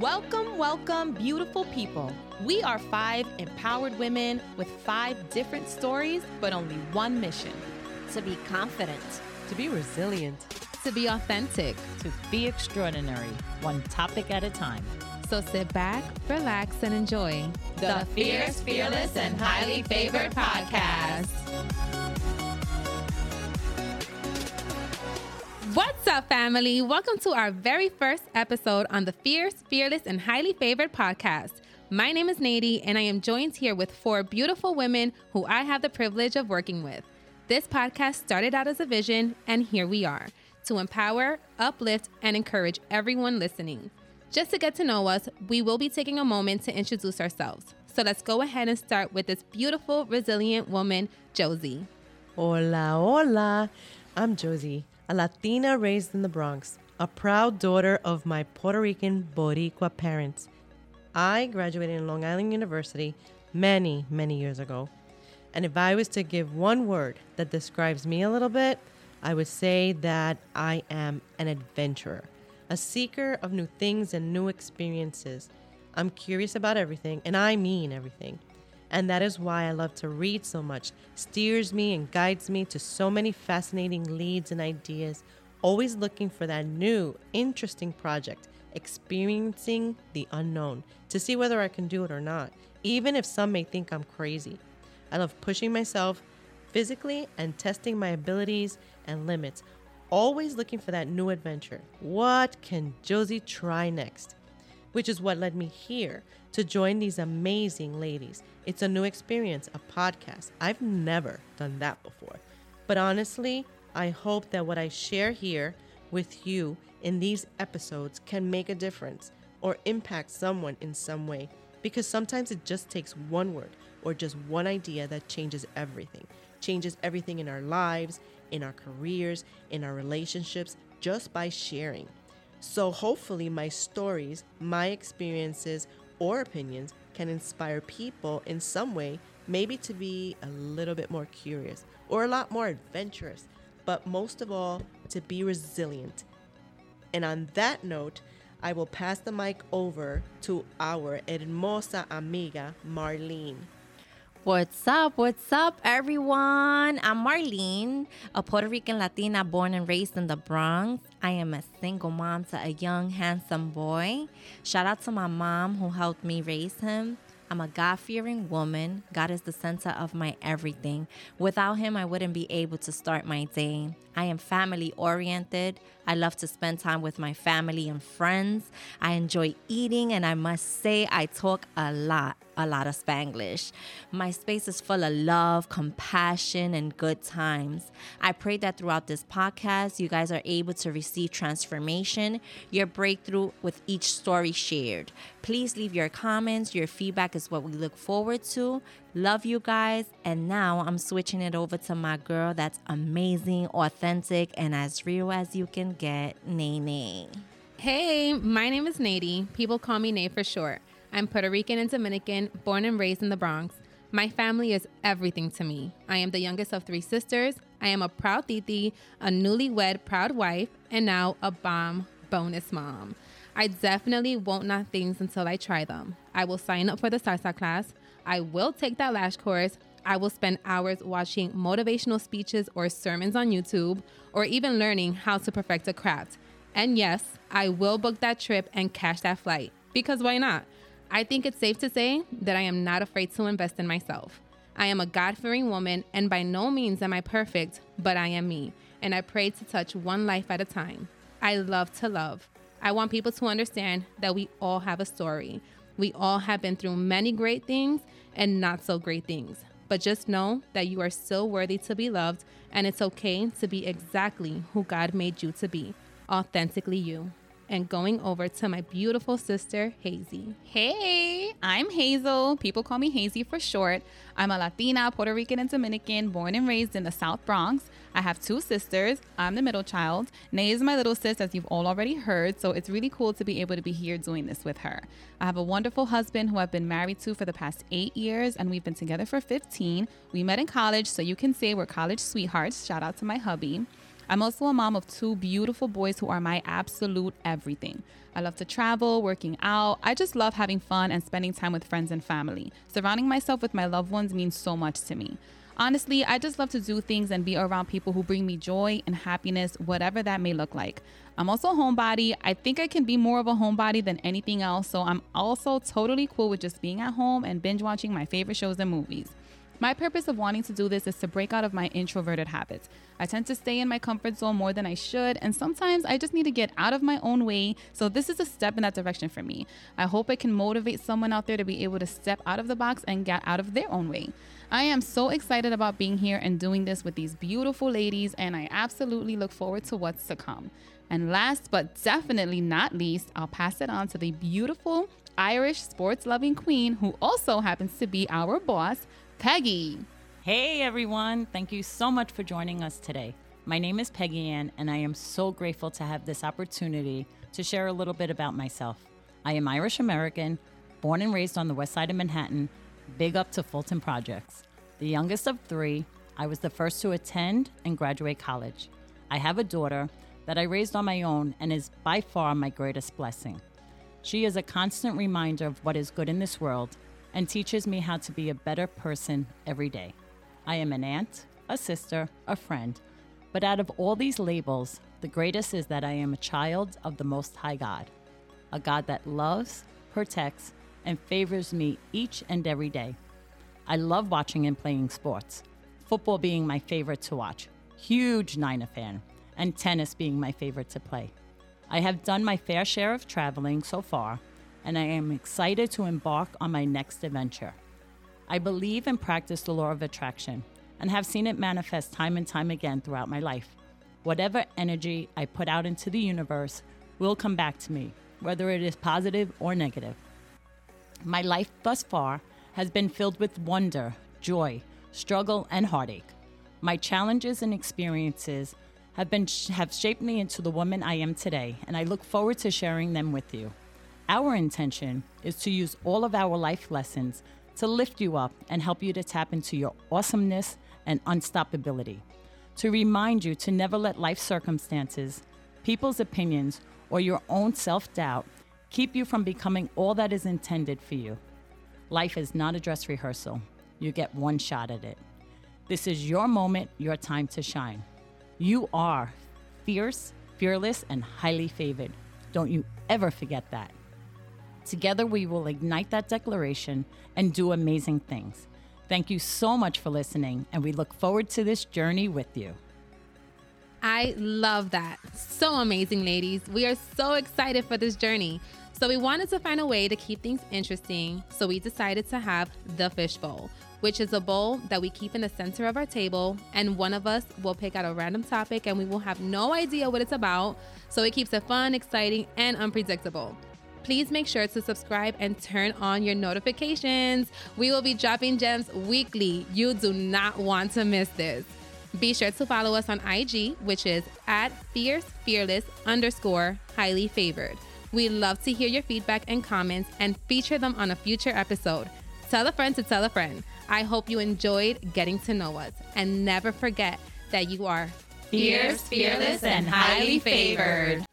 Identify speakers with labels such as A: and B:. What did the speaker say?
A: Welcome, welcome, beautiful people. We are five empowered women with five different stories, but only one mission
B: to be confident,
C: to be resilient,
A: to be authentic,
D: to be extraordinary, one topic at a time.
A: So sit back, relax, and enjoy
E: the Fierce, Fearless, and Highly Favored Podcast.
A: What's up, family? Welcome to our very first episode on the Fierce, Fearless, and Highly Favored podcast. My name is Nady, and I am joined here with four beautiful women who I have the privilege of working with. This podcast started out as a vision, and here we are to empower, uplift, and encourage everyone listening. Just to get to know us, we will be taking a moment to introduce ourselves. So let's go ahead and start with this beautiful, resilient woman, Josie.
C: Hola, hola. I'm Josie a Latina raised in the Bronx, a proud daughter of my Puerto Rican Boricua parents. I graduated in Long Island University many, many years ago. And if I was to give one word that describes me a little bit, I would say that I am an adventurer, a seeker of new things and new experiences. I'm curious about everything, and I mean everything. And that is why I love to read so much, steers me and guides me to so many fascinating leads and ideas, always looking for that new, interesting project, experiencing the unknown to see whether I can do it or not, even if some may think I'm crazy. I love pushing myself physically and testing my abilities and limits, always looking for that new adventure. What can Josie try next? Which is what led me here to join these amazing ladies. It's a new experience, a podcast. I've never done that before. But honestly, I hope that what I share here with you in these episodes can make a difference or impact someone in some way. Because sometimes it just takes one word or just one idea that changes everything, changes everything in our lives, in our careers, in our relationships, just by sharing. So, hopefully, my stories, my experiences, or opinions can inspire people in some way, maybe to be a little bit more curious or a lot more adventurous, but most of all, to be resilient. And on that note, I will pass the mic over to our hermosa amiga, Marlene.
B: What's up? What's up, everyone? I'm Marlene, a Puerto Rican Latina born and raised in the Bronx. I am a single mom to a young, handsome boy. Shout out to my mom who helped me raise him. I'm a God fearing woman. God is the center of my everything. Without Him, I wouldn't be able to start my day. I am family oriented. I love to spend time with my family and friends. I enjoy eating, and I must say, I talk a lot a lot of Spanglish. My space is full of love, compassion, and good times. I pray that throughout this podcast, you guys are able to receive transformation, your breakthrough with each story shared. Please leave your comments. Your feedback is what we look forward to. Love you guys. And now I'm switching it over to my girl that's amazing, authentic, and as real as you can get, Nene.
A: Hey, my name is Nady. People call me Nay for short. I'm Puerto Rican and Dominican, born and raised in the Bronx. My family is everything to me. I am the youngest of three sisters. I am a proud titi, a newlywed proud wife, and now a bomb bonus mom. I definitely won't not things until I try them. I will sign up for the salsa class. I will take that lash course. I will spend hours watching motivational speeches or sermons on YouTube, or even learning how to perfect a craft. And yes, I will book that trip and cash that flight. Because why not? I think it's safe to say that I am not afraid to invest in myself. I am a God fearing woman, and by no means am I perfect, but I am me, and I pray to touch one life at a time. I love to love. I want people to understand that we all have a story. We all have been through many great things and not so great things. But just know that you are still worthy to be loved, and it's okay to be exactly who God made you to be authentically you and going over to my beautiful sister, Hazy.
F: Hey, I'm Hazel. People call me Hazy for short. I'm a Latina, Puerto Rican, and Dominican, born and raised in the South Bronx. I have two sisters. I'm the middle child. Nay is my little sis, as you've all already heard, so it's really cool to be able to be here doing this with her. I have a wonderful husband who I've been married to for the past eight years, and we've been together for 15. We met in college, so you can say we're college sweethearts. Shout out to my hubby. I'm also a mom of two beautiful boys who are my absolute everything. I love to travel, working out. I just love having fun and spending time with friends and family. Surrounding myself with my loved ones means so much to me. Honestly, I just love to do things and be around people who bring me joy and happiness, whatever that may look like. I'm also a homebody. I think I can be more of a homebody than anything else, so I'm also totally cool with just being at home and binge watching my favorite shows and movies. My purpose of wanting to do this is to break out of my introverted habits. I tend to stay in my comfort zone more than I should, and sometimes I just need to get out of my own way. So, this is a step in that direction for me. I hope it can motivate someone out there to be able to step out of the box and get out of their own way. I am so excited about being here and doing this with these beautiful ladies, and I absolutely look forward to what's to come. And last but definitely not least, I'll pass it on to the beautiful Irish sports loving queen who also happens to be our boss, Peggy.
D: Hey everyone, thank you so much for joining us today. My name is Peggy Ann, and I am so grateful to have this opportunity to share a little bit about myself. I am Irish American, born and raised on the west side of Manhattan, big up to Fulton Projects. The youngest of three, I was the first to attend and graduate college. I have a daughter that I raised on my own and is by far my greatest blessing. She is a constant reminder of what is good in this world and teaches me how to be a better person every day. I am an aunt, a sister, a friend, but out of all these labels, the greatest is that I am a child of the Most High God, a God that loves, protects, and favors me each and every day. I love watching and playing sports, football being my favorite to watch, huge Niner fan, and tennis being my favorite to play. I have done my fair share of traveling so far, and I am excited to embark on my next adventure. I believe and practice the law of attraction and have seen it manifest time and time again throughout my life. Whatever energy I put out into the universe will come back to me, whether it is positive or negative. My life thus far has been filled with wonder, joy, struggle, and heartache. My challenges and experiences have been have shaped me into the woman I am today, and I look forward to sharing them with you. Our intention is to use all of our life lessons to lift you up and help you to tap into your awesomeness and unstoppability. To remind you to never let life circumstances, people's opinions, or your own self doubt keep you from becoming all that is intended for you. Life is not a dress rehearsal, you get one shot at it. This is your moment, your time to shine. You are fierce, fearless, and highly favored. Don't you ever forget that. Together, we will ignite that declaration and do amazing things. Thank you so much for listening, and we look forward to this journey with you.
A: I love that. So amazing, ladies. We are so excited for this journey. So, we wanted to find a way to keep things interesting. So, we decided to have the fishbowl, which is a bowl that we keep in the center of our table. And one of us will pick out a random topic and we will have no idea what it's about. So, it keeps it fun, exciting, and unpredictable. Please make sure to subscribe and turn on your notifications. We will be dropping gems weekly. You do not want to miss this. Be sure to follow us on IG, which is at fierce fearless underscore highly favored. We love to hear your feedback and comments and feature them on a future episode. Tell a friend to tell a friend. I hope you enjoyed getting to know us. And never forget that you are
E: Fierce, fearless, and highly favored.